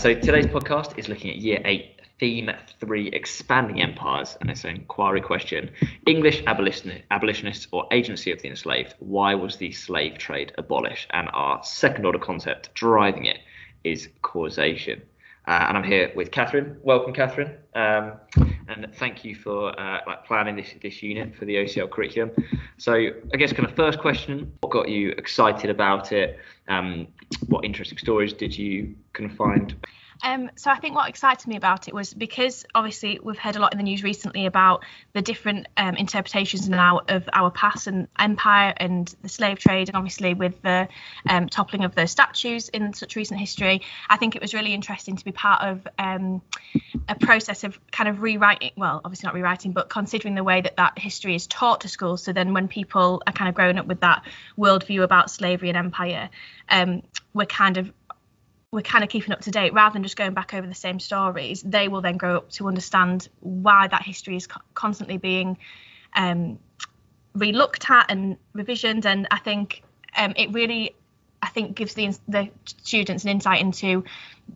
So today's podcast is looking at Year Eight, Theme Three: Expanding Empires, and it's an inquiry question: English abolition, abolitionists or agency of the enslaved. Why was the slave trade abolished? And our second-order concept driving it is causation. Uh, and I'm here with Catherine. Welcome, Catherine. Um, and thank you for uh, like planning this this unit for the OCL curriculum. So I guess kind of first question: What got you excited about it? Um, what interesting stories did you kind of find? Um, so I think what excited me about it was because obviously we've heard a lot in the news recently about the different um, interpretations now of our past and empire and the slave trade, and obviously with the um, toppling of those statues in such recent history. I think it was really interesting to be part of um, a process of kind of rewriting, well, obviously not rewriting, but considering the way that that history is taught to schools. So then when people are kind of growing up with that worldview about slavery and empire, um, we're kind of we're kind of keeping up to date rather than just going back over the same stories they will then grow up to understand why that history is co- constantly being um, relooked at and revisioned. And i think um, it really i think gives the the students an insight into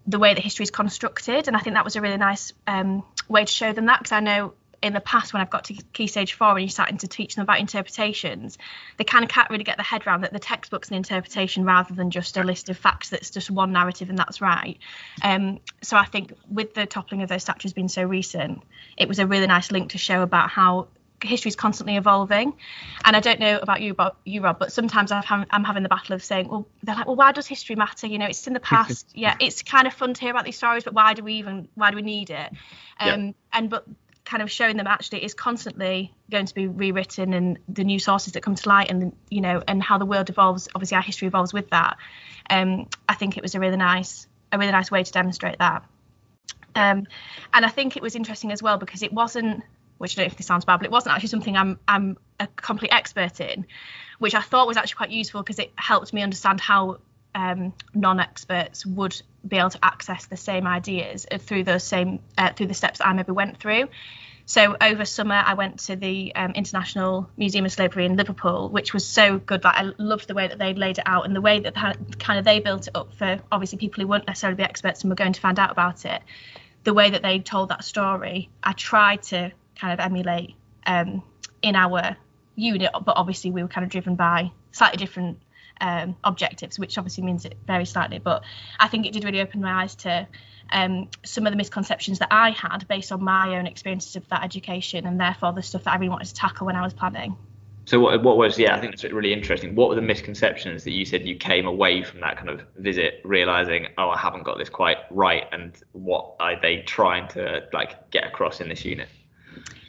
the way that history is constructed. And i think that was a really nice um, way to show them that because i know in the past when I've got to key stage four and you're starting to teach them about interpretations, they kind of can't really get their head around that the textbook's an interpretation rather than just a list of facts that's just one narrative and that's right. Um, so I think with the toppling of those statues being so recent, it was a really nice link to show about how history is constantly evolving. And I don't know about you, about you, Rob, but sometimes i am having the battle of saying, well, they're like, well, why does history matter? You know, it's in the past. yeah, it's kind of fun to hear about these stories, but why do we even, why do we need it? Um, yeah. And but kind of showing them actually is constantly going to be rewritten and the new sources that come to light and you know and how the world evolves obviously our history evolves with that. Um, i think it was a really nice a really nice way to demonstrate that. Um, and i think it was interesting as well because it wasn't which I don't know if this sounds bad, but it wasn't actually something I'm I'm a complete expert in, which I thought was actually quite useful because it helped me understand how um, non-experts would be able to access the same ideas through those same uh, through the steps that I maybe went through. So over summer, I went to the um, International Museum of Slavery in Liverpool, which was so good. Like I loved the way that they laid it out and the way that kind of they built it up for obviously people who weren't necessarily the experts and were going to find out about it. The way that they told that story, I tried to kind of emulate um, in our unit, but obviously we were kind of driven by slightly different um, objectives, which obviously means it varies slightly. But I think it did really open my eyes to um, some of the misconceptions that I had based on my own experiences of that education, and therefore the stuff that I really wanted to tackle when I was planning. So what, what was yeah I think that's really interesting. What were the misconceptions that you said you came away from that kind of visit realizing oh I haven't got this quite right and what are they trying to like get across in this unit?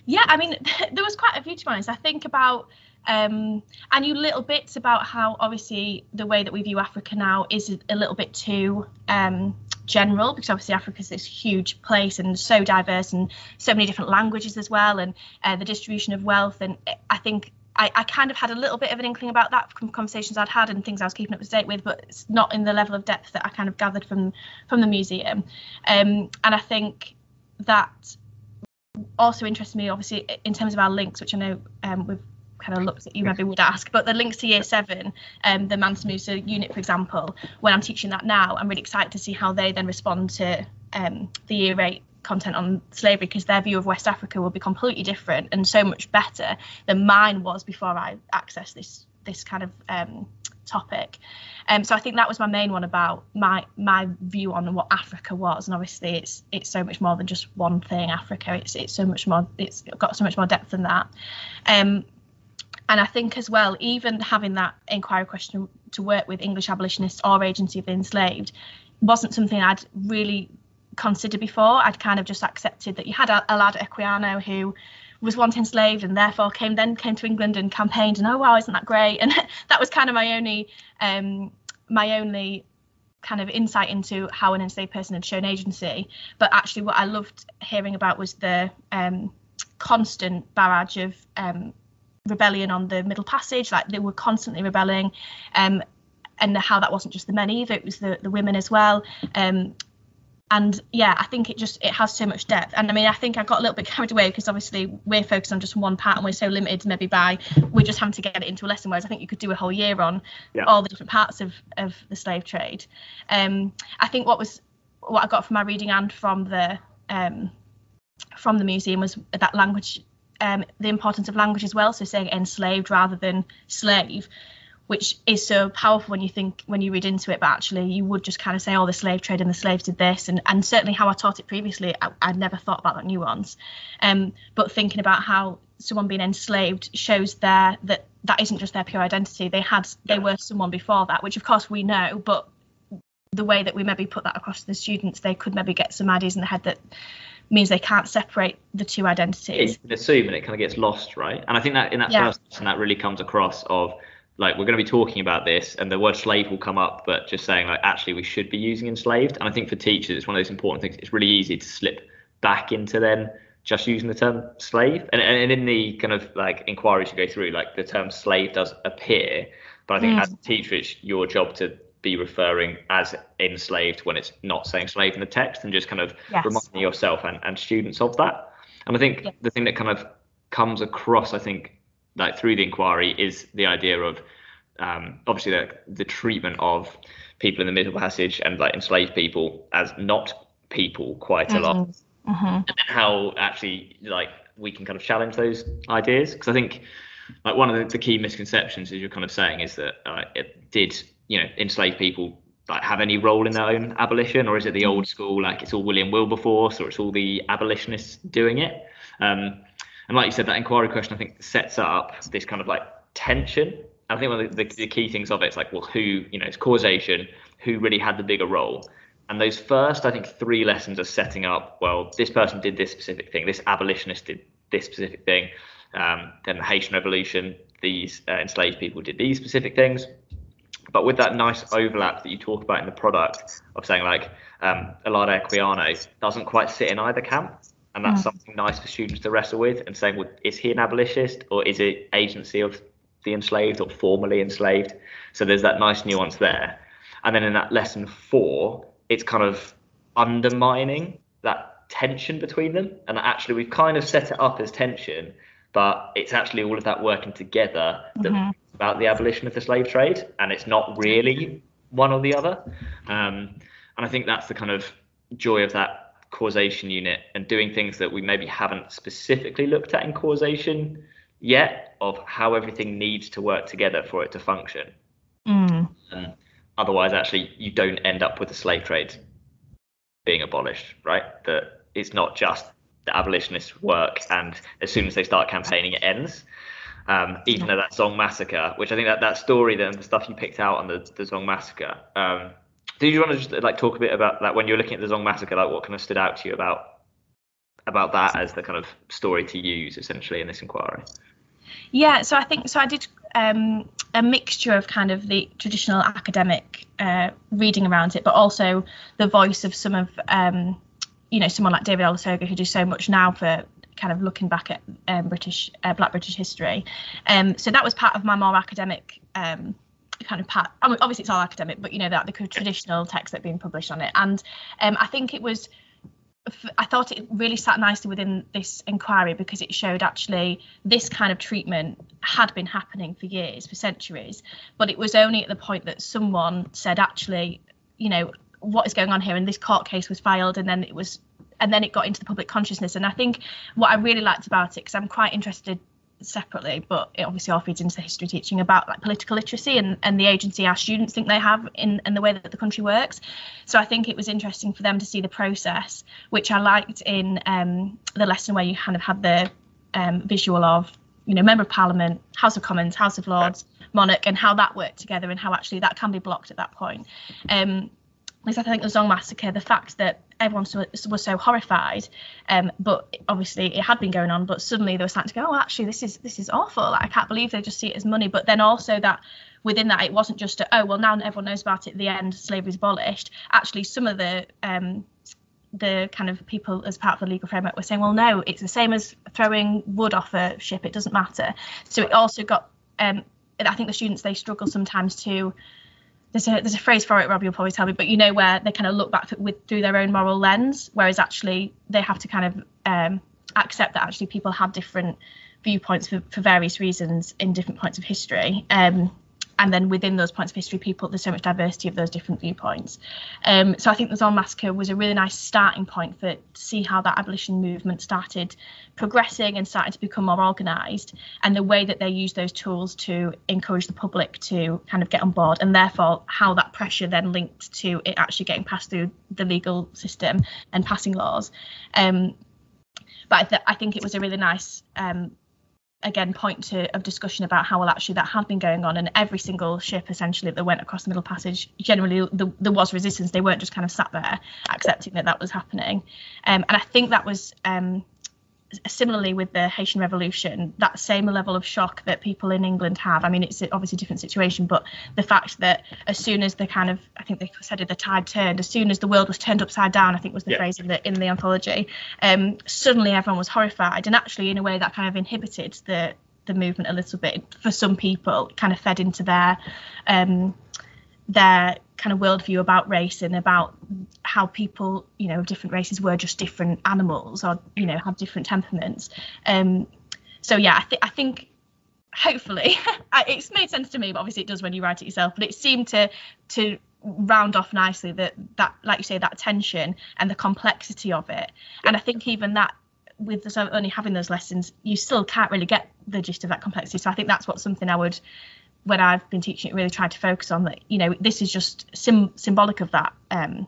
Yeah, I mean there was quite a few to be honest. I think about um, I knew little bits about how obviously the way that we view Africa now is a little bit too um, general because obviously Africa is this huge place and so diverse and so many different languages as well and uh, the distribution of wealth and I think I, I, kind of had a little bit of an inkling about that from conversations I'd had and things I was keeping up to date with, but it's not in the level of depth that I kind of gathered from from the museum. Um, and I think that also interested me, obviously, in terms of our links, which I know um, we've kind of looks that you maybe would ask but the links to year seven um, the Mansa Musa unit for example when I'm teaching that now I'm really excited to see how they then respond to um, the year eight content on slavery because their view of West Africa will be completely different and so much better than mine was before I accessed this this kind of um, topic. Um, so I think that was my main one about my my view on what Africa was, and obviously it's it's so much more than just one thing. Africa, it's it's so much more. It's got so much more depth than that. Um, and I think as well, even having that inquiry question to work with English abolitionists or agency of the enslaved wasn't something I'd really considered before. I'd kind of just accepted that you had a, Olaudah Equiano who was once enslaved and therefore came then came to England and campaigned and oh wow isn't that great and that was kind of my only um, my only kind of insight into how an enslaved person had shown agency but actually what I loved hearing about was the um, constant barrage of um, rebellion on the Middle Passage, like they were constantly rebelling, um, and how that wasn't just the men either; it was the the women as well. Um, and yeah, I think it just it has so much depth. And I mean, I think I got a little bit carried away because obviously we're focused on just one part and we're so limited maybe by we're just having to get it into a lesson. Whereas I think you could do a whole year on yeah. all the different parts of of the slave trade. Um, I think what was what I got from my reading and from the um, from the museum was that language, um, the importance of language as well. So saying enslaved rather than slave, which is so powerful when you think when you read into it. But actually, you would just kind of say, "Oh, the slave trade and the slaves did this," and and certainly how I taught it previously, I, would never thought about that nuance. Um, but thinking about how someone being enslaved shows there that that isn't just their pure identity. They had they were someone before that, which of course we know, but the way that we maybe put that across to the students, they could maybe get some ideas in the head that means they can't separate the two identities. Can assume and it kind of gets lost, right? And I think that in that yeah. first lesson that really comes across of like we're going to be talking about this and the word slave will come up, but just saying like actually we should be using enslaved. And I think for teachers it's one of those important things. It's really easy to slip back into then just using the term slave. And, and in the kind of like inquiries you go through, like the term slave does appear, but I think mm. as a teacher it's your job to be referring as enslaved when it's not saying slave in the text and just kind of yes. reminding yourself and, and students of that. And I think yeah. the thing that kind of comes across, I think, like through the inquiry is the idea of um, obviously the, the treatment of people in the middle passage and like enslaved people as not people quite mm-hmm. a lot. Mm-hmm. mm-hmm. And then how actually like we can kind of challenge those ideas because I think like one of the, the, key misconceptions as you're kind of saying is that uh, it did you know enslaved people like have any role in their own abolition or is it the old school like it's all william wilberforce or it's all the abolitionists doing it? Um, and like you said that inquiry question i think sets up this kind of like tension. I think one of the, the, the key things of it is like well who you know it's causation who really had the bigger role? And those first i think three lessons are setting up well this person did this specific thing this abolitionist did this specific thing um, then the haitian revolution these uh, enslaved people did these specific things but with that nice overlap that you talk about in the product of saying like um, Olaudah Equiano doesn't quite sit in either camp, and that's mm. something nice for students to wrestle with and saying, well, is he an abolitionist or is it agency of the enslaved or formerly enslaved? So there's that nice nuance there. And then in that lesson four, it's kind of undermining that tension between them. And actually, we've kind of set it up as tension, but it's actually all of that working together that mm-hmm about the abolition of the slave trade, and it's not really one or the other. Um, and I think that's the kind of joy of that causation unit and doing things that we maybe haven't specifically looked at in causation yet of how everything needs to work together for it to function. Mm. Um, otherwise, actually, you don't end up with the slave trade being abolished, right? That it's not just the abolitionists work and as soon as they start campaigning, it ends um, even though that Zong massacre, which I think that that story, then the stuff you picked out on the, the massacre. Um, did you want to just like talk a bit about that when you're looking at the Zong massacre, like what kind of stood out to you about about that as the kind of story to use essentially in this inquiry? Yeah, so I think so. I did um, a mixture of kind of the traditional academic uh, reading around it, but also the voice of some of um, you know someone like David Olusoga who does so much now for kind of looking back at um, British uh, Black British history. Um, so that was part of my more academic um, kind of part. I mean, obviously, it's all academic, but you know that the traditional text that being published on it, and um, I think it was. I thought it really sat nicely within this inquiry because it showed actually this kind of treatment had been happening for years, for centuries, but it was only at the point that someone said, actually, you know, what is going on here? And this court case was filed, and then it was and then it got into the public consciousness. And I think what I really liked about it, because I'm quite interested separately, but it obviously all feeds into the history teaching about like political literacy and, and the agency our students think they have in, in the way that the country works. So I think it was interesting for them to see the process, which I liked in um, the lesson where you kind of had the um, visual of, you know, Member of Parliament, House of Commons, House of Lords, Monarch, and how that worked together and how actually that can be blocked at that point. Um, because I think the Zong massacre, the fact that everyone was so horrified, um, but obviously it had been going on, but suddenly they were starting to go, oh, actually this is this is awful. Like, I can't believe they just see it as money. But then also that within that it wasn't just a, oh well now everyone knows about it. The end slavery is abolished. Actually, some of the um, the kind of people as part of the legal framework were saying, well, no, it's the same as throwing wood off a ship. It doesn't matter. So it also got. Um, I think the students they struggle sometimes to there's a there's a phrase for it, Rob, you'll probably tell me, but you know where they kind of look back with through their own moral lens, whereas actually they have to kind of um, accept that actually people have different viewpoints for, for various reasons in different points of history. Um, and then within those points of history, people there's so much diversity of those different viewpoints. Um, so I think the Zong massacre was a really nice starting point for to see how that abolition movement started progressing and starting to become more organised, and the way that they used those tools to encourage the public to kind of get on board, and therefore how that pressure then linked to it actually getting passed through the legal system and passing laws. Um, but I, th- I, think it was a really nice um, again point to of discussion about how well actually that had been going on and every single ship essentially that went across the middle passage generally the, there was resistance. They weren't just kind of sat there accepting that that was happening. Um, and i think that was um, similarly with the Haitian Revolution, that same level of shock that people in England have. I mean, it's obviously a different situation, but the fact that as soon as the kind of, I think they said it, the tide turned, as soon as the world was turned upside down, I think was the yeah. phrase in the in the anthology, um, suddenly everyone was horrified, and actually in a way that kind of inhibited the the movement a little bit for some people, kind of fed into their um, their kind of worldview about race and about how people, you know, different races were just different animals or, you know, have different temperaments. Um, so yeah, I, th- I think hopefully it's made sense to me, but obviously it does when you write it yourself. But it seemed to to round off nicely that that like you say that tension and the complexity of it. And I think even that with the, only having those lessons, you still can't really get the gist of that complexity. So I think that's what something I would when I've been teaching it, really tried to focus on that. You know, this is just sim- symbolic of that um,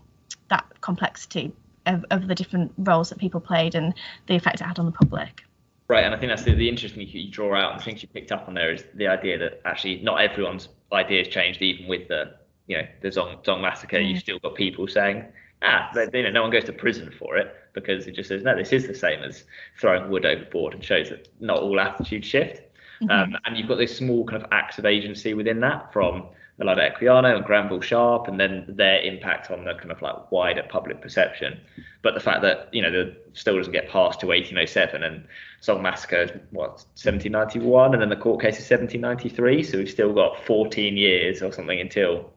that complexity of, of the different roles that people played and the effect it had on the public. Right, and I think that's the, the interesting thing you draw out. The things you picked up on there is the idea that actually not everyone's ideas changed, even with the you know the Zong, Zong massacre. Mm. You've still got people saying, ah, they, you know, no one goes to prison for it because it just says no, this is the same as throwing wood overboard and shows that not all attitudes shift. Mm-hmm. Um, and you've got this small kind of acts of agency within that from Olaudah Equiano and Granville Sharp, and then their impact on the kind of like wider public perception. But the fact that you know the still doesn't get passed to 1807, and Zong Massacre is what 1791, and then the court case is 1793. So we've still got 14 years or something until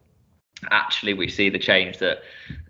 actually we see the change that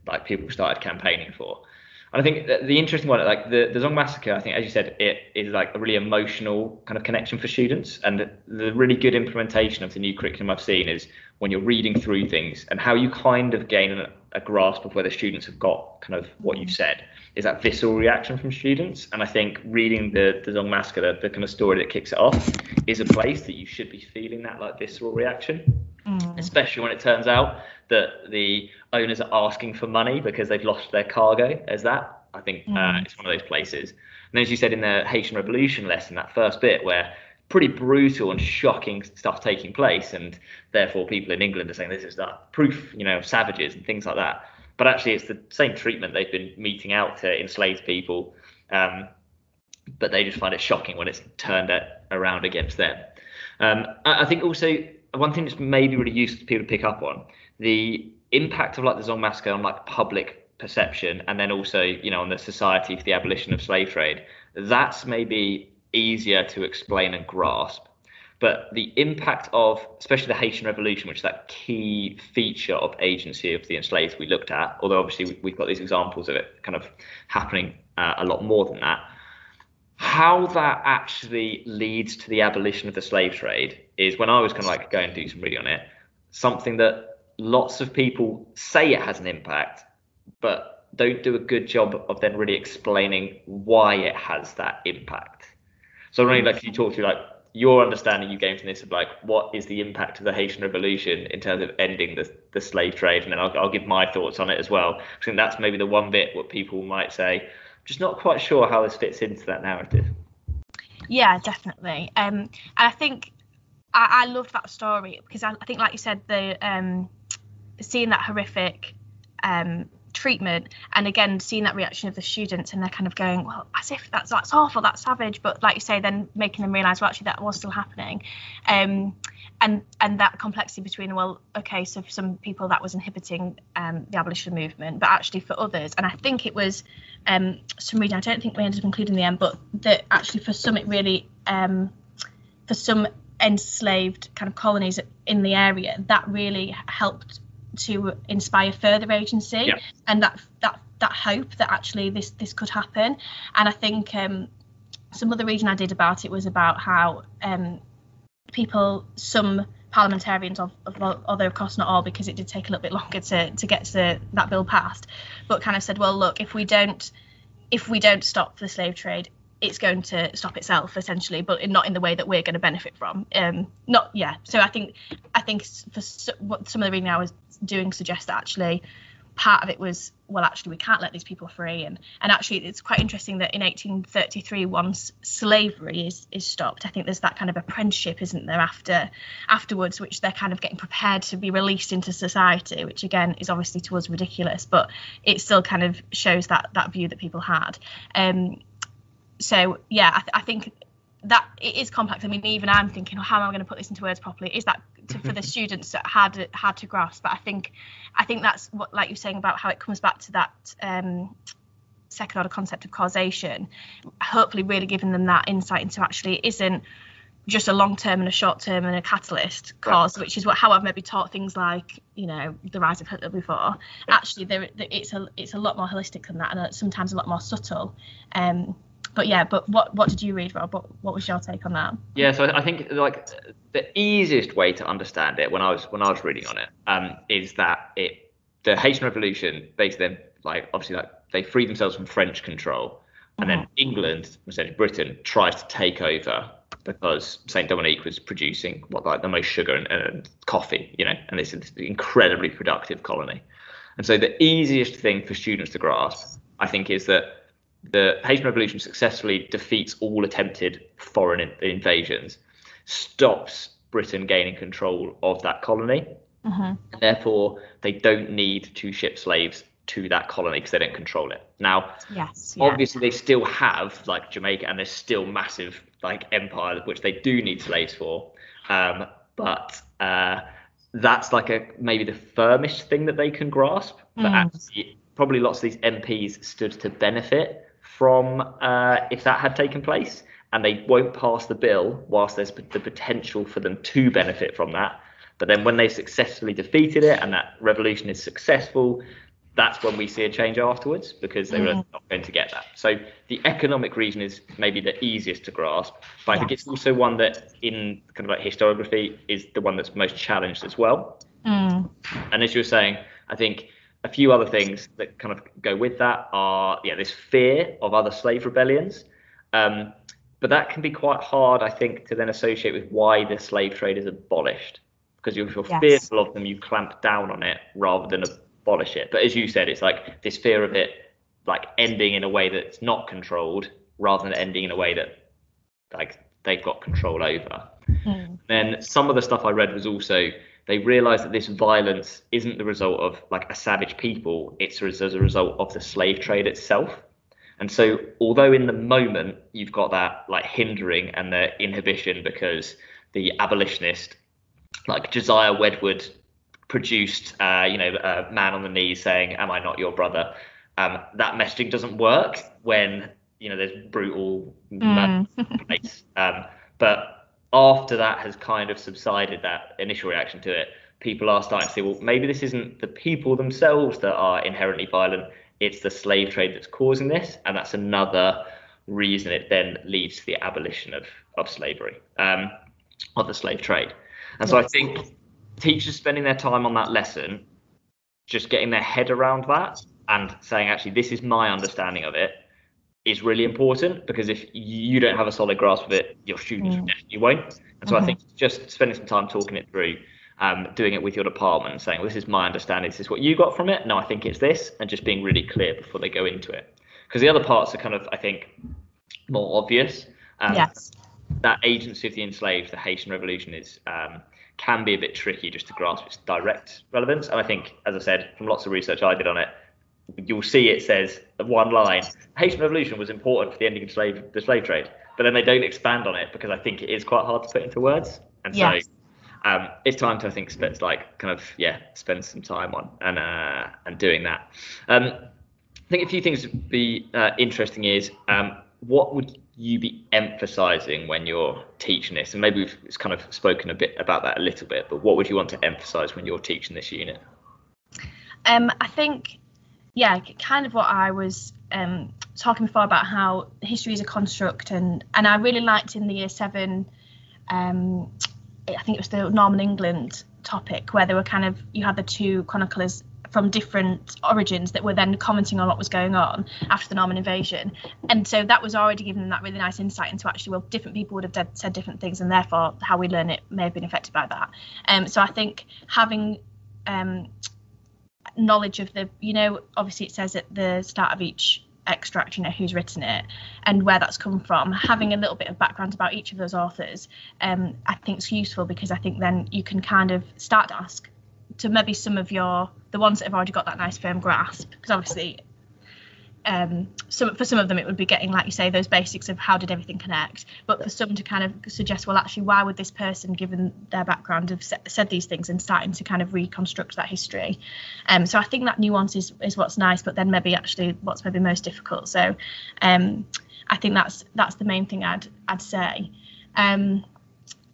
like people started campaigning for. And I think the interesting one, like the, the Zong Massacre, I think, as you said, it is like a really emotional kind of connection for students. And the really good implementation of the new curriculum I've seen is when you're reading through things and how you kind of gain a, a grasp of whether students have got kind of what you've said is that visceral reaction from students. And I think reading the, the Zong Massacre, the, the kind of story that kicks it off, is a place that you should be feeling that like visceral reaction, mm. especially when it turns out that the owners are asking for money because they've lost their cargo as that. I think uh, mm. uh, it's one of those places. And as you said in the Haitian Revolution lesson, that first bit where pretty brutal and shocking stuff taking place, and therefore people in England are saying this is that proof, you know, of savages and things like that. But actually, it's the same treatment they've been meting out to enslaved people, um, but they just find it shocking when it's turned around against them. Um, I think also one thing that's maybe really useful for people to pick up on the impact of like the Zong massacre on like public perception and then also you know on the society for the abolition of slave trade that's maybe easier to explain and grasp but the impact of especially the haitian revolution which is that key feature of agency of the enslaved we looked at although obviously we've got these examples of it kind of happening uh, a lot more than that how that actually leads to the abolition of the slave trade is when i was kind of like going and do some reading on it something that lots of people say it has an impact, but don't do a good job of then really explaining why it has that impact. So really like can you talk through like your understanding you gain from this of like what is the impact of the Haitian Revolution in terms of ending the, the slave trade, and then I'll, I'll give my thoughts on it as well. I think that's maybe the one bit what people might say, just not quite sure how this fits into that narrative. Yeah, definitely. Um, and I think I, I loved that story because I, I think, like you said, the um, seeing that horrific um, treatment and again seeing that reaction of the students and they're kind of going well as if that's that's awful that's savage but like you say then making them realize well actually that was still happening. Um, and and that complexity between well okay so for some people that was inhibiting um, the abolition movement but actually for others and i think it was um, some reading i don't think we ended up including the end but that actually for some it really um, for some enslaved kind of colonies in the area that really helped to inspire further agency yeah. and that that that hope that actually this this could happen and i think um, some other reading i did about it was about how um, people some parliamentarians of, of, although of course not all because it did take a little bit longer to to get to that bill passed but kind of said well look if we don't if we don't stop the slave trade it's going to stop itself essentially but not in the way that we're going to benefit from. Um not yeah so i think i think for what some of the reading i was doing suggests that actually part of it was well actually we can't let these people free and and actually it's quite interesting that in 1833 once slavery is is stopped i think there's that kind of apprenticeship isn't there after afterwards which they're kind of getting prepared to be released into society which again is obviously towards ridiculous but it still kind of shows that that view that people had. Um so yeah I, th- I think that it is complex. I mean, even I'm thinking, oh, how am I going to put this into words properly? Is that to, for the students that had had to grasp? But I think, I think that's what, like you're saying about how it comes back to that um, second order concept of causation. Hopefully, really giving them that insight into actually it isn't just a long term and a short term and a catalyst cause, right. which is what how I've maybe taught things like you know the rise of Hitler before. Yeah. Actually, there, it's a it's a lot more holistic than that, and sometimes a lot more subtle. Um, but yeah, but what what did you read, Rob? What, what was your take on that? Yeah, so I think like the easiest way to understand it when I was when I was reading on it um, is that it the Haitian Revolution basically then like obviously like they free themselves from French control, and mm-hmm. then England, essentially Britain, tries to take over because Saint Dominique was producing what like the most sugar and, and coffee, you know, and it's an incredibly productive colony. And so the easiest thing for students to grasp, I think, is that the Haitian Revolution successfully defeats all attempted foreign in- invasions, stops Britain gaining control of that colony. Mm-hmm. Therefore, they don't need to ship slaves to that colony because they don't control it. Now, yes, yeah. obviously they still have like Jamaica, and there's still massive like empire which they do need slaves for. Um, but uh, that's like a maybe the firmest thing that they can grasp. But mm. actually, probably lots of these MPs stood to benefit from uh, if that had taken place, and they won't pass the bill whilst there's the potential for them to benefit from that. But then when they successfully defeated it and that revolution is successful, that's when we see a change afterwards because they were not going to get that. So the economic reason is maybe the easiest to grasp, but I think it's also one that in kind of like historiography is the one that's most challenged as well. Mm. And as you were saying, I think a few other things that kind of go with that are yeah this fear of other slave rebellions um, but that can be quite hard i think to then associate with why the slave trade is abolished because if you're yes. fearful of them you clamp down on it rather than abolish it but as you said it's like this fear of it like ending in a way that's not controlled rather than ending in a way that like they've got control over mm. then some of the stuff i read was also they realize that this violence isn't the result of like a savage people it's as a result of the slave trade itself. And so although in the moment you've got that like hindering and the inhibition because the abolitionist like josiah wedgwood produced uh, you know a man on the knees saying am i not your brother? Um, that messaging doesn't work when you know there's brutal mm. um, but after that has kind of subsided, that initial reaction to it, people are starting to say, well, maybe this isn't the people themselves that are inherently violent, it's the slave trade that's causing this. And that's another reason it then leads to the abolition of, of slavery, um, of the slave trade. And so I think teachers spending their time on that lesson, just getting their head around that and saying, actually, this is my understanding of it, is really important because if you don't have a solid grasp of it, your students mm. definitely won't. And so mm-hmm. I think just spending some time talking it through, um, doing it with your department, and saying, well, "This is my understanding. This is what you got from it. No, I think it's this," and just being really clear before they go into it. Because the other parts are kind of, I think, more obvious. Um, yes. That agency of the enslaved, the Haitian Revolution, is um, can be a bit tricky just to grasp its direct relevance. And I think, as I said, from lots of research I did on it, you'll see it says one line Haitian Revolution was important for the ending of slave, the slave trade, but then they don't expand on it because I think it is quite hard to put into words. And yes. so um, it's time to I think spend like kind of yeah spend some time on and uh, and doing that. Um, I think a few things would be uh, interesting is um, what would you be emphasizing when you're teaching this? And maybe we've kind of spoken a bit about that a little bit, but what would you want to emphasize when you're teaching this unit? Um, I think yeah, kind of what I was um, talking before about how history is a construct, and and I really liked in the year seven um, I think it was the Norman England topic where they were kind of you had the two chroniclers from different origins that were then commenting on what was going on after the Norman invasion. And so that was already giving them that really nice insight into actually, well, different people would have said different things, and therefore how we learn it may have been affected by that. Um, so I think having um, knowledge of the, you know, obviously it says at the start of each extract, you know, who's written it and where that's come from. Having a little bit of background about each of those authors, um, I think is useful because I think then you can kind of start to ask to maybe some of your the ones that have already got that nice firm grasp because obviously um, some for some of them it would be getting like you say those basics of how did everything connect but for some to kind of suggest well actually why would this person given their background have said these things and starting to kind of reconstruct that history um, so i think that nuance is, is what's nice but then maybe actually what's maybe most difficult so um, i think that's that's the main thing i'd i'd say um,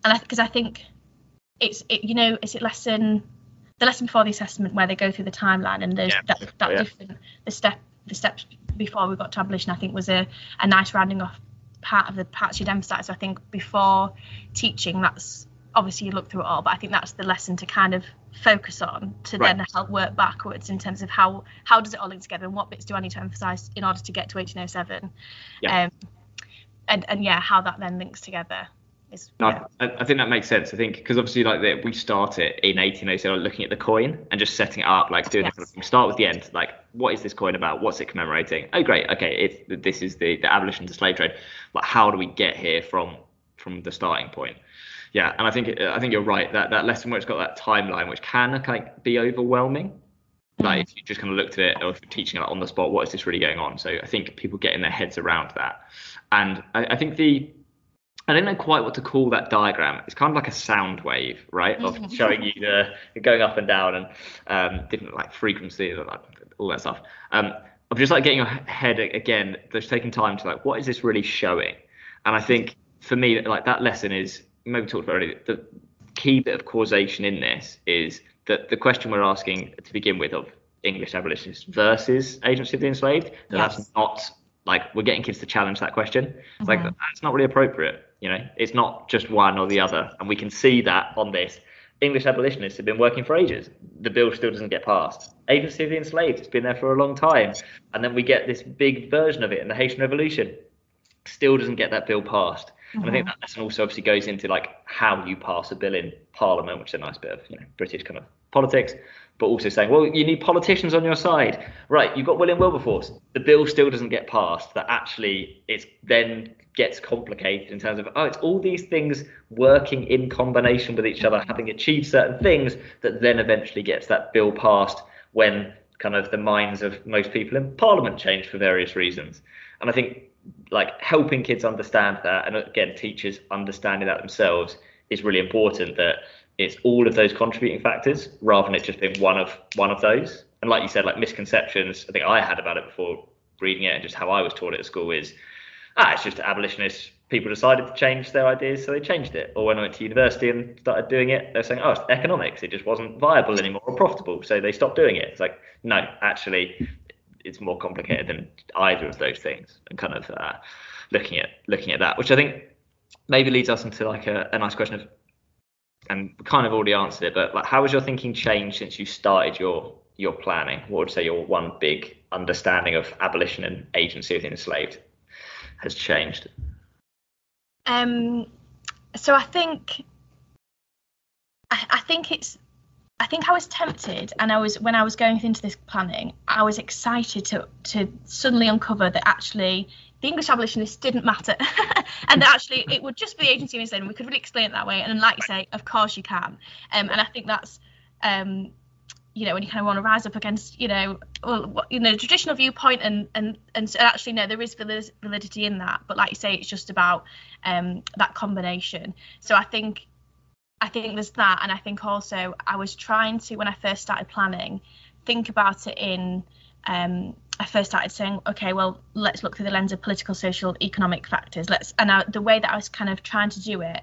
and because I, I think it's it, you know is it lesson the lesson before the assessment where they go through the timeline and there's yeah. that, that yeah. different the step the steps before we got to abolition I think was a, a nice rounding off part of the parts you'd emphasise. So I think before teaching that's obviously you look through it all, but I think that's the lesson to kind of focus on to right. then help work backwards in terms of how how does it all link together and what bits do I need to emphasise in order to get to 1807. Yeah. Um, and and yeah, how that then links together is, no, yeah. I, I, think that makes sense. I think because obviously like the, we it in 1807 looking at the coin and just setting it up, like doing yes. the, start with the end. Like, what is this coin about? What's it commemorating? Oh, great. Okay, this is the the abolition to slave trade, but how do we get here from from the starting point? Yeah, and I think I think you're right that that lesson where it's got that timeline, which can kind of be overwhelming. Like if you just kind of looked at it, or if you're teaching it on the spot, what is this really going on? So I think people get in their heads around that, and I, I think the I don't know quite what to call that diagram. It's kind of like a sound wave, right, of mm-hmm. showing you the going up and down and um, different like frequencies and like, all that stuff. Um, of just like getting your head again, just taking time to like, what is this really showing? And I think for me, like that lesson is maybe talked about already. The key bit of causation in this is that the question we're asking to begin with of English abolitionists versus agency of the enslaved, yes. that's not like we're getting kids to challenge that question. It's mm-hmm. like that's not really appropriate. You know, it's not just one or the other, and we can see that on this. English abolitionists have been working for ages. The bill still doesn't get passed. Agency of the enslaved, it's been there for a long time. And then we get this big version of it in the Haitian Revolution. Still doesn't get that bill passed. Mm-hmm. And I think mm-hmm. that lesson also obviously goes into like how you pass a bill in Parliament, which is a nice bit of you know British kind of politics, but also saying, well, you need politicians on your side. Right, you've got William Wilberforce. The bill still doesn't get passed. That actually it's then gets complicated in terms of oh it's all these things working in combination with each other having achieved certain things that then eventually gets that bill passed when kind of the minds of most people in parliament change for various reasons and i think like helping kids understand that and again teachers understanding that themselves is really important that it's all of those contributing factors rather than it just being one of one of those and like you said like misconceptions i think i had about it before reading it and just how i was taught it at school is ah, it's just abolitionists. People decided to change their ideas, so they changed it. Or when I went to university and started doing it, they're saying, oh, it's economics. It just wasn't viable anymore or profitable, so they stopped doing it. It's like, no, actually, it's more complicated than either of those things. And kind of uh, looking at looking at that, which I think maybe leads us into like a, a nice question of, and kind of already answered it, but like, how has your thinking changed since you started your your planning? What would you say your one big understanding of abolition and agency of the enslaved has changed? Um, so I think I, I think it's I think I was tempted, and I was when I was going into this planning, I was excited to to suddenly uncover that actually the English abolitionists didn't matter, and that actually it would just be agency and we could really explain it that way. And like you say, of course you can, um, and I think that's um, you know when you kind of want to rise up against you know well you know traditional viewpoint and and and so actually no there is validity in that. But like you say it's just about um that combination. So i think i think there's that. And i think also i was trying to when i first started planning think about it in um I first started saying, okay, well, let's look through the lens of political, social, economic factors. Let's, and I, the way that I was kind of trying to do it,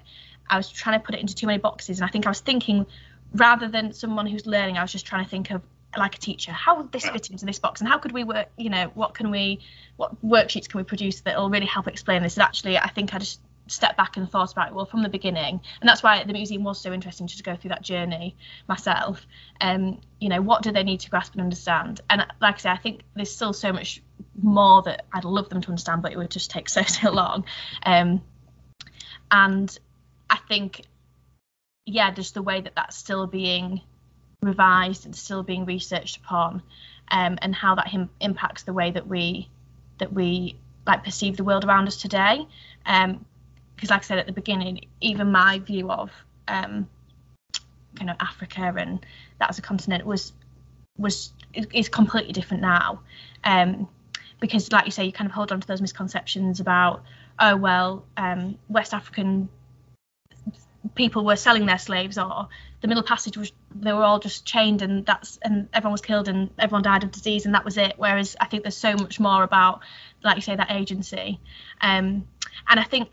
I was trying to put it into too many boxes, and I think I was thinking rather than someone who's learning, I was just trying to think of like a teacher, how would this fit into this box, and how could we work? You know, what can we, what worksheets can we produce that will really help explain this? And actually, I think I just stepped back and thought about it well from the beginning. And that's why the museum was so interesting to go through that journey myself. Um you know what do they need to grasp and understand? And like i say i think there's still so much more that i'd love them to understand but it would just take so so long. Um and i think yeah just the way that that's still being revised and still being researched upon um, and how that Im- impacts the way that we that we like perceive the world around us today. Um, because like I said at the beginning, even my view of um, kind of Africa and that as a continent was was is completely different now. Um, because like you say, you kind of hold on to those misconceptions about oh well, um, West African people were selling their slaves or the middle passage was they were all just chained and that's and everyone was killed and everyone died of disease and that was it whereas i think there's so much more about like you say that agency um, and i think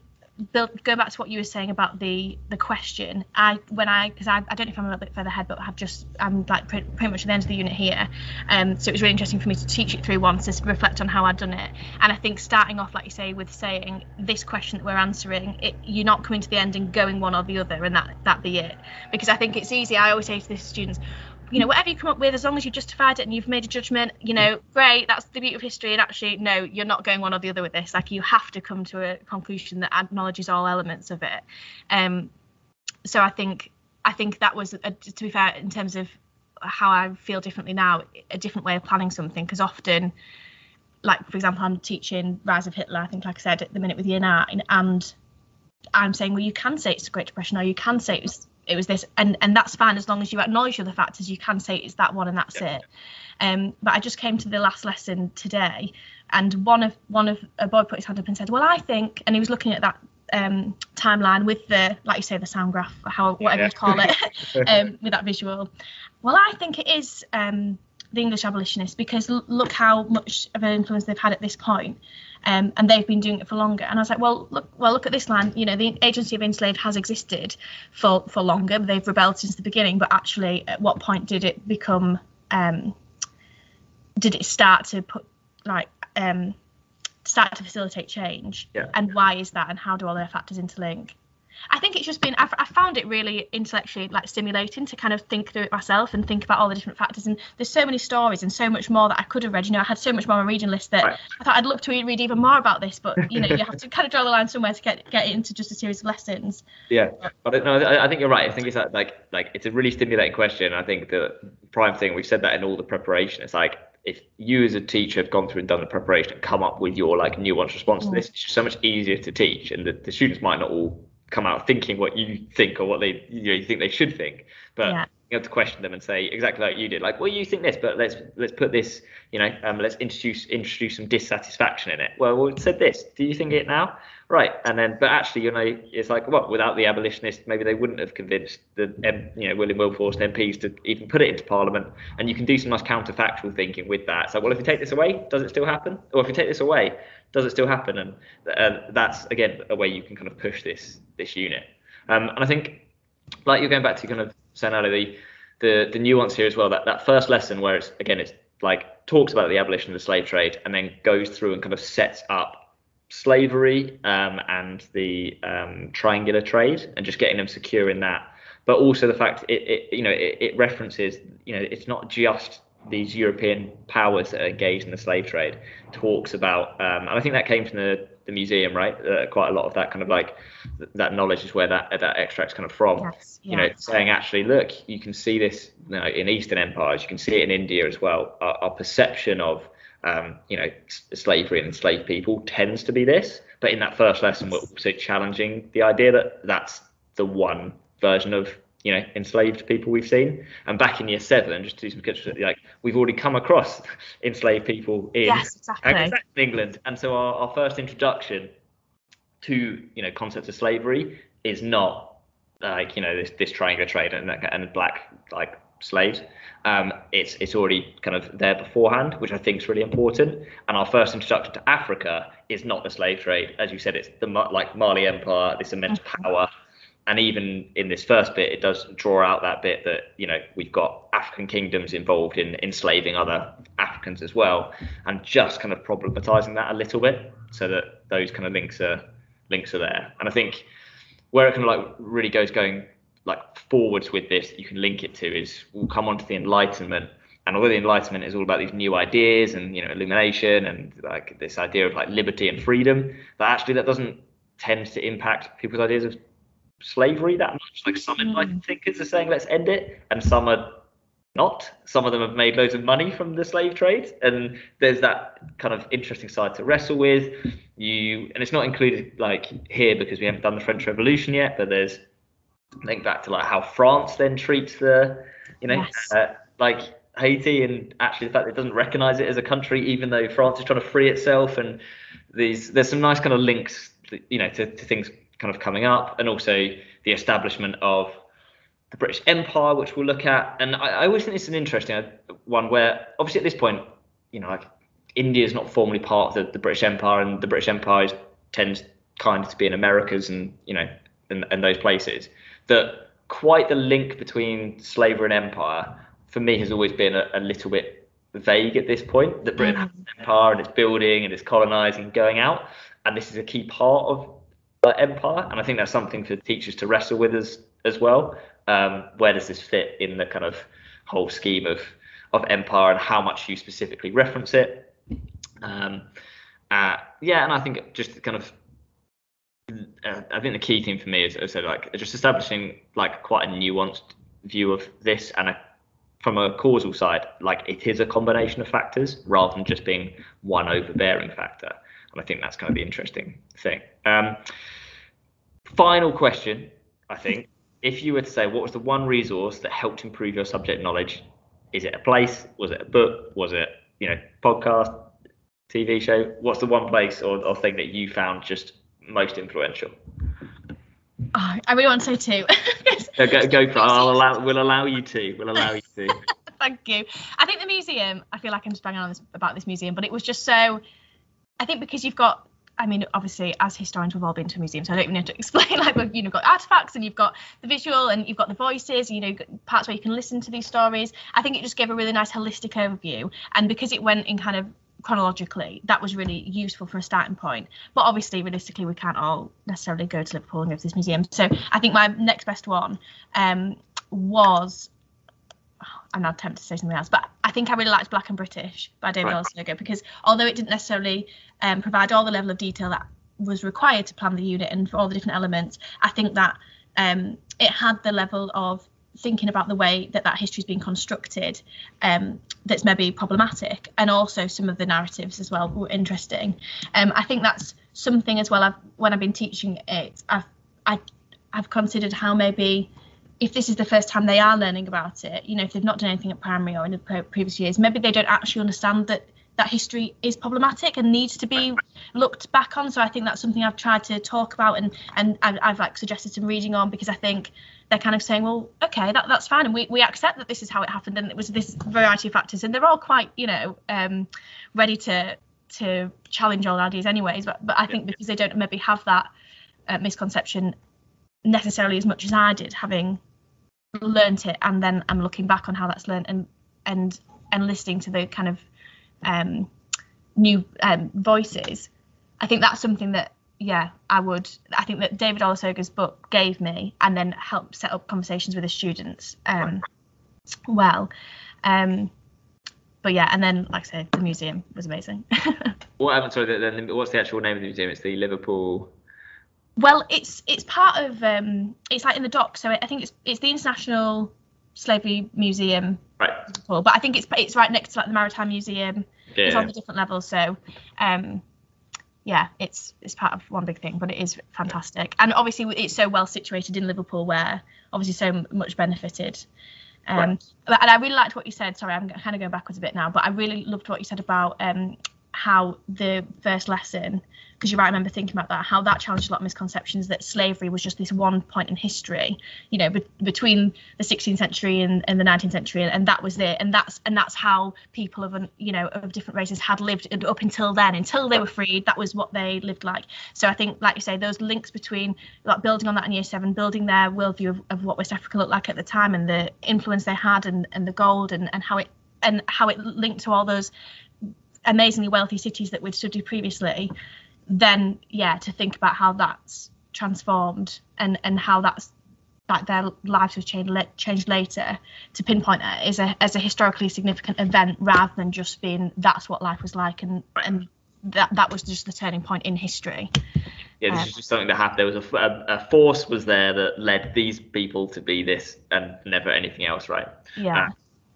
Go back to what you were saying about the the question. I when I because I, I don't know if I'm a little bit further ahead, but I've just I'm like pretty, pretty much at the end of the unit here. Um, so it was really interesting for me to teach it through once to reflect on how I'd done it. And I think starting off, like you say, with saying this question that we're answering, it, you're not coming to the end and going one or the other, and that that be it. Because I think it's easy. I always say to the students, you know, whatever you come up with, as long as you've justified it and you've made a judgment, you know, great, that's the beauty of history. And actually, no, you're not going one or the other with this. Like, you have to come to a conclusion that acknowledges all elements of it. Um, so I think, I think that was, a, to be fair, in terms of how I feel differently now, a different way of planning something. Because often, like for example, I'm teaching Rise of Hitler. I think, like I said, at the minute with year nine, and I'm saying, well, you can say it's the Great Depression, or you can say it was it was this and and that's fine as long as you acknowledge the factors you can say it's that one and that's yeah. it um but i just came to the last lesson today and one of one of a boy put his hand up and said well i think and he was looking at that um timeline with the like you say the sound graph how whatever yeah. you call it um with that visual well i think it is um the english abolitionists because l- look how much of an influence they've had at this point um, and they've been doing it for longer. And I was like, well, look, well, look at this land. You know, the agency of enslaved has existed for for longer. They've rebelled since the beginning, but actually, at what point did it become? Um, did it start to put like um, start to facilitate change? Yeah. And why is that? And how do all their factors interlink? I think it's just been I've, I found it really intellectually like stimulating to kind of think through it myself and think about all the different factors. And there's so many stories and so much more that I could have read. You know I had so much more on reading list that right. I thought I'd love to read even more about this. But you know you have to kind of draw the line somewhere to get get it into just a series of lessons. Yeah. But no I think you're right. I think it's like like it's a really stimulating question. I think the prime thing we've said that in all the preparation. It's like if you as a teacher have gone through and done the preparation and come up with your like nuanced response mm. to this, it's just so much easier to teach, and the, the students might not all come out thinking what you think or what they you, know, you think they should think. But yeah. you have to question them and say exactly like you did like well you think this but let's let's put this you know um, let's introduce introduce some dissatisfaction in it. Well we said this. Do you think it now? Right. And then but actually you know it's like well without the abolitionists maybe they wouldn't have convinced the you know William Wilberforce MPs to even put it into Parliament. And you can do some nice counterfactual thinking with that. So well if you take this away does it still happen? Or if you take this away does it still happen? And uh, that's again a way you can kind of push this this unit. Um, and I think, like you're going back to kind of saying the, the the nuance here as well. That that first lesson where it's again it's like talks about the abolition of the slave trade and then goes through and kind of sets up slavery um, and the um, triangular trade and just getting them secure in that. But also the fact it, it you know it, it references you know it's not just these European powers that are engaged in the slave trade talks about, um, and I think that came from the, the museum, right? Uh, quite a lot of that kind of like that knowledge is where that that extract's kind of from. Yes, you know, saying actually, look, you can see this you know, in Eastern empires, you can see it in India as well. Our, our perception of um, you know slavery and enslaved people tends to be this, but in that first lesson, we're also challenging the idea that that's the one version of you know enslaved people we've seen. And back in year seven just to do some pictures like we've already come across enslaved people in, yes, exactly. england. And so our, our first introduction to you know concepts of slavery is not like you know this, this triangular trade and, and black like slaves. Um, it's it's already kind of there beforehand which i think is really important. And our first introduction to africa is not the slave trade. As you said it's the like mali empire this immense mm-hmm. power and even in this first bit, it does draw out that bit that you know we've got African kingdoms involved in enslaving other Africans as well, and just kind of problematizing that a little bit so that those kind of links are links are there. And I think where it kind of like really goes going like forwards with this, you can link it to is we'll come on to the Enlightenment. And although the Enlightenment is all about these new ideas and you know illumination and like this idea of like liberty and freedom, that actually that doesn't tend to impact people's ideas of slavery that much. Like some enlightened thinkers are saying let's end it, and some are not. Some of them have made loads of money from the slave trade, and there's that kind of interesting side to wrestle with. You and it's not included like here because we haven't done the French Revolution yet, but there's link back to like how France then treats the, you know, Yes. uh, like Haiti, and actually the fact that it doesn't recognise it as a country, even though France is trying to free itself, and these there's some nice kind of links, you know, to, to things kind of coming up, and also the establishment of the British Empire, which we'll look at. And I, I always think it's an interesting uh, one where, obviously, at this point, you know, like India is not formally part of the, the British Empire, and the British Empire is- tends kind of to be in Americas and you know, and, and those places. That quite the link between slavery and empire for me has always been a, a little bit vague at this point. That Britain has an empire and it's building and it's colonizing, going out, and this is a key part of empire. And I think that's something for teachers to wrestle with as as well. Um, where does this fit in the kind of whole scheme of of empire and how much you specifically reference it? Um, uh, yeah, and I think just kind of uh, I think the key thing for me is, is like just establishing like quite a nuanced view of this and a, from a causal side, like it is a combination of factors rather than just being one overbearing factor. And I think that's kind of the interesting thing. Um, final question, I think, if you were to say what was the one resource that helped improve your subject knowledge, is it a place? Was it a book? Was it you know podcast, TV show? What's the one place or, or thing that you found just most influential? Oh, I really want to say two. Go, go, go for it. I'll allow. We'll allow you to. We'll allow you to. Thank you. I think the museum. I feel like I'm just banging on this, about this museum, but it was just so. I think because you've got. I mean, obviously, as historians, we've all been to a museum, so I don't even have to explain. Like, we've you know got artifacts, and you've got the visual, and you've got the voices. You know, parts where you can listen to these stories. I think it just gave a really nice holistic overview, and because it went in kind of chronologically, that was really useful for a starting point. But obviously, realistically, we can't all necessarily go to Liverpool and go to this museum. So I think my next best one um, was I'm not tempted to say something else, but I think I really liked Black and British by David Right. Olusoga because although it didn't necessarily um, provide all the level of detail that was required to plan the unit and for all the different elements, I think that um, it had the level of thinking about the way that that history is being constructed um, that's maybe problematic and also some of the narratives as well were interesting um, i think that's something as well I've, when i've been teaching it i've I, i've considered how maybe if this is the first time they are learning about it you know if they've not done anything at primary or in the pre- previous years maybe they don't actually understand that that history is problematic and needs to be looked back on. So i think that's something i've tried to talk about and and i've, I've like suggested some reading on because i think they're kind of saying well okay that, that's fine. And we, we accept that this is how it happened and it was this variety of factors and they're all quite you know um ready to to challenge all ideas anyways. But but i think because they don't maybe have that uh, misconception necessarily as much as i did having learnt it and then i'm looking back on how that's learned and and and listening to the kind of um new um voices i think that's something that yeah i would i think that david Olusoga's book gave me and then helped set up conversations with the students um well um but yeah and then like i say the museum was amazing What happened? Sorry, then what's the actual name of the museum? It's the Liverpool. Well, it's it's part of um, it's like in the dock, so I think it's it's the International Slavery Museum, Right. but I think it's it's right next to like the Maritime Museum. Yeah. It's on a different level, so um, yeah, it's it's part of one big thing, but it is fantastic, and obviously it's so well situated in Liverpool, where obviously so much benefited. Um, Right. and I really liked what you said. Sorry, I'm kind of going backwards a bit now, but I really loved what you said about um, how the first lesson, because you're right, I remember thinking about that, how that challenged a lot of misconceptions that slavery was just this one point in history, you know, be- between the 16th century and, and the 19th century, and, and that was it, and that's and that's how people of, you know, of different races had lived up until then, until they were freed, that was what they lived like. So I think, like you say, those links between like building on that in year seven, building their worldview of, of what West Africa looked like at the time, and the influence they had, and, and the gold, and, and how it and how it linked to all those amazingly wealthy cities that we'd studied previously then yeah, to think about how that's transformed and and how that's like their lives have changed changed later to pinpoint it as a as a historically significant event rather than just being that's what life was like and and that that was just the turning point in history. Yeah, this um, is just something that happened. There was a, a, a, force was there that led these people to be this and never anything else, right? Yeah. Uh,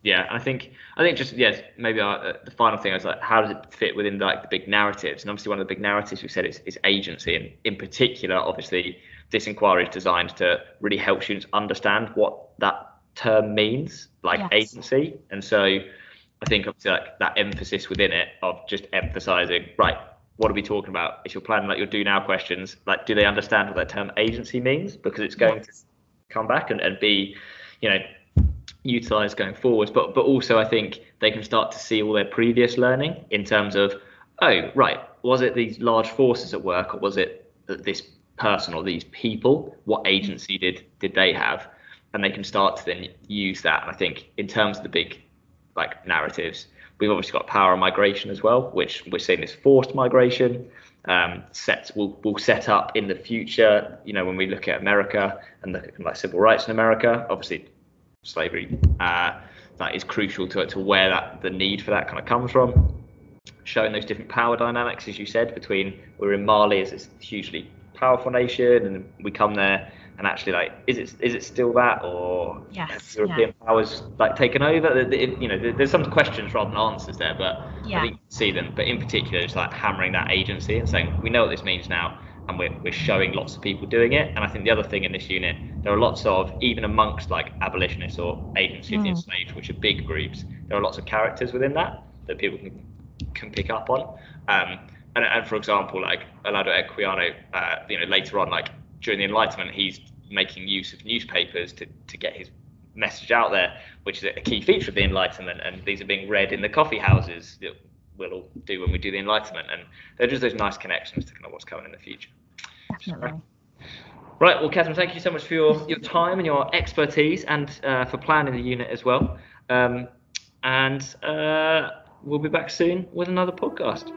yeah, I think I think just yes, maybe our, uh, the final thing is like how does it fit within like the big narratives? And obviously one of the big narratives we said is, is agency, and in particular, obviously this inquiry is designed to really help students understand what that term means, like yes. agency. And so I think obviously like that emphasis within it of just emphasizing, right, what are we talking about? If you're planning like your do now questions, like do they understand what that term agency means? Because it's going yes. to come back and, and be, you know, utilized going forwards. But but also I think they can start to see all their previous learning in terms of, oh, right, was it these large forces at work or was it this person or these people, what agency did did they have, and they can start to then use that. And I think in terms of the big like narratives, we've obviously got power and migration as well, which we're seeing this forced migration. Um, sets will will set up in the future. You know, when we look at America and look at like civil rights in America, obviously slavery uh, that is crucial to to where that the need for that kind of comes from. Showing those different power dynamics, as you said, between we're in Mali as this hugely powerful nation, and we come there and actually like is it is it still that or yes, European yeah. powers like taken over? You know, there's some questions rather than answers there, but yeah. I think you see them. But in particular, it's like hammering that agency and saying we know what this means now, and we're we're showing lots of people doing it. And I think the other thing in this unit, there are lots of even amongst like abolitionists or agency of the mm. enslaved, which are big groups, there are lots of characters within that that people can can pick up on. Um, and, and for example, like Olaudah Equiano, uh, you know, later on, like during the Enlightenment, he's making use of newspapers to, to get his message out there, which is a key feature of the Enlightenment. And these are being read in the coffee houses that we'll all do when we do the Enlightenment. And they're just those nice connections to kind of what's coming in the future. Definitely. Right. Well, Catherine, thank you so much for your, your time and your expertise and uh, for planning the unit as well. Um, and uh, we'll be back soon with another podcast.